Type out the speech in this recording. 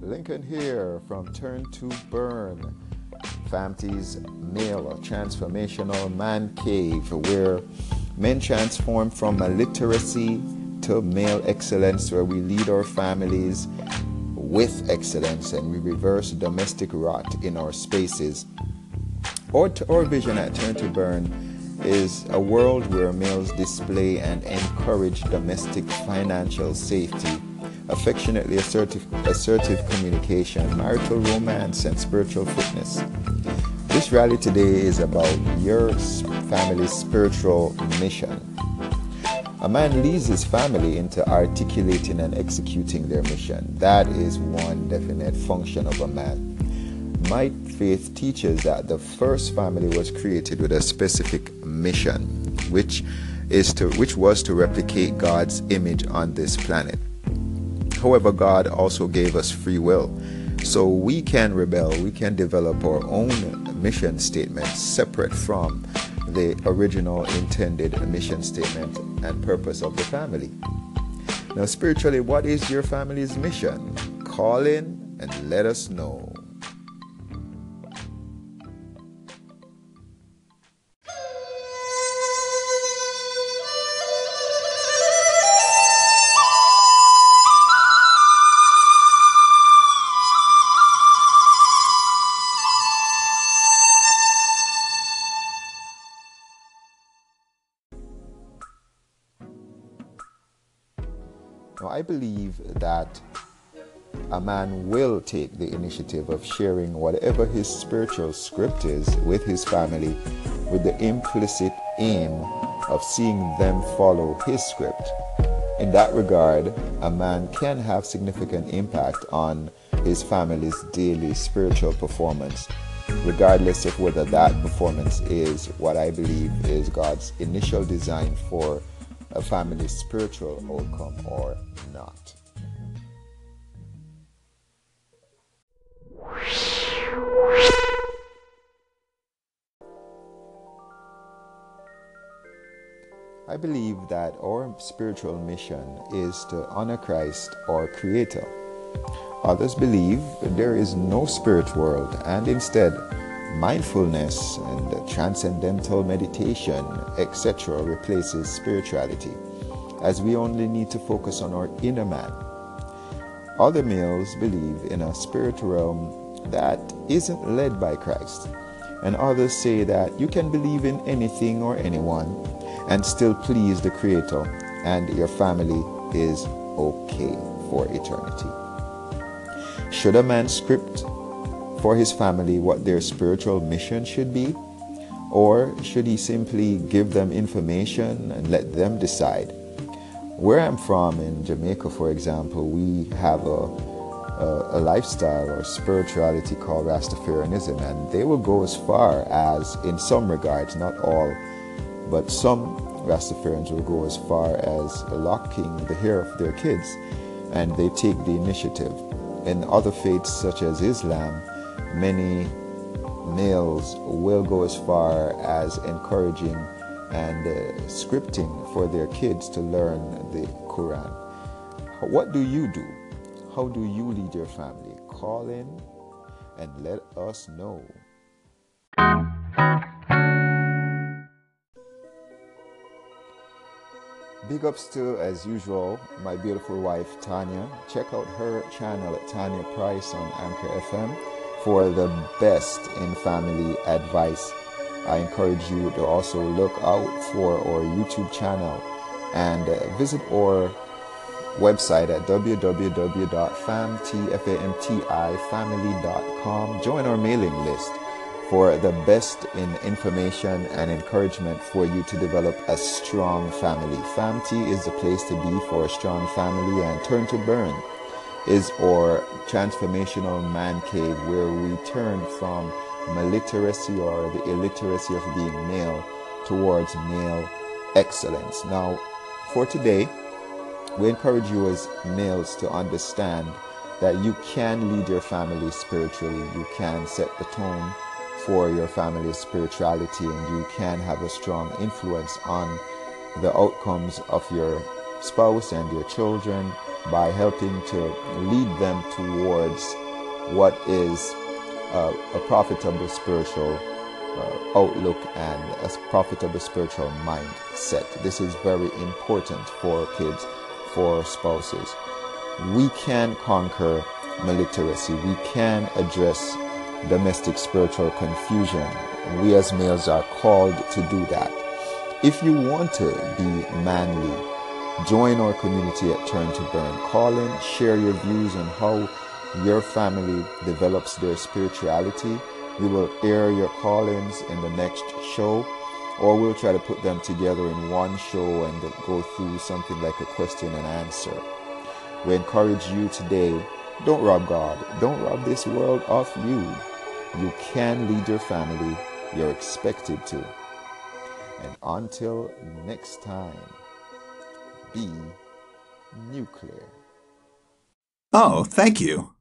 Lincoln here from Turn to Burn, FAMT's male or transformational man cave, where men transform from illiteracy to male excellence, where we lead our families with excellence and we reverse domestic rot in our spaces. Our, vision at Turn to Burn is a world where males display and encourage domestic financial safety, affectionately assertive, assertive communication, marital romance, and spiritual fitness. This rally today is about your family's spiritual mission. A man leads his family into articulating and executing their mission. That is one definite function of a man. My faith teaches that the first family was created with a specific mission, which is to which was to replicate God's image on this planet. However, God also gave us free will. So we can rebel, we can develop our own mission statement separate from the original intended mission statement and purpose of the family. Now, spiritually, what is your family's mission? Call in and let us know. Now, I believe that a man will take the initiative of sharing whatever his spiritual script is with his family with the implicit aim of seeing them follow his script. In that regard, a man can have significant impact on his family's daily spiritual performance, regardless of whether that performance is what I believe is God's initial design for a family's spiritual outcome or not. I believe that our spiritual mission is to honor Christ, our Creator. Others believe there is no spirit world and instead mindfulness and transcendental meditation, etc., replaces spirituality, as we only need to focus on our inner man. Other males believe in a spirit realm that isn't led by Christ, and others say that you can believe in anything or anyone and still please the Creator, and your family is okay for eternity. Should a man script for his family what their spiritual mission should be? Or should he simply give them information and let them decide? Where I'm from in Jamaica, for example, we have a, a, a lifestyle or spirituality called Rastafarianism, and they will go as far as, in some regards, not all, but some Rastafarians will go as far as locking the hair of their kids, and they take the initiative. In other faiths, such as Islam, many males will go as far as encouraging and uh, scripting for their kids to learn the Quran. What do you do? How do you lead your family? Call in and let us know. Big ups to, as usual, my beautiful wife Tanya. Check out her channel at Tanya Price on Anchor FM for the best in family advice. I encourage you to also look out for our YouTube channel and uh, visit our website at www.famtfamtifamily.com. Join our mailing list for the best in information and encouragement for you to develop a strong family. FAMT is the place to be for a strong family and Turn to Burn is our transformational man cave where we turn from illiteracy or the illiteracy of being male towards male excellence. Now, for today, we encourage you as males to understand that you can lead your family spiritually. You can set the tone for your family's spirituality and you can have a strong influence on the outcomes of your spouse and your children by helping to lead them towards what is uh, a profitable spiritual uh, outlook and a profitable spiritual mindset. This is very important for kids, for spouses. We can conquer maliteracy. We can address domestic spiritual confusion. We as males are called to do that. If you want to be manly, join our community at Turn to Burn. Call in, share your views on how your family develops their spirituality we will air your call ins in the next show, or we'll try to put them together in one show and go through something like a question and answer. We encourage you today don't rob God, don't rob this world of you. You can lead your family, you're expected to. And until next time, be nuclear. Oh, thank you.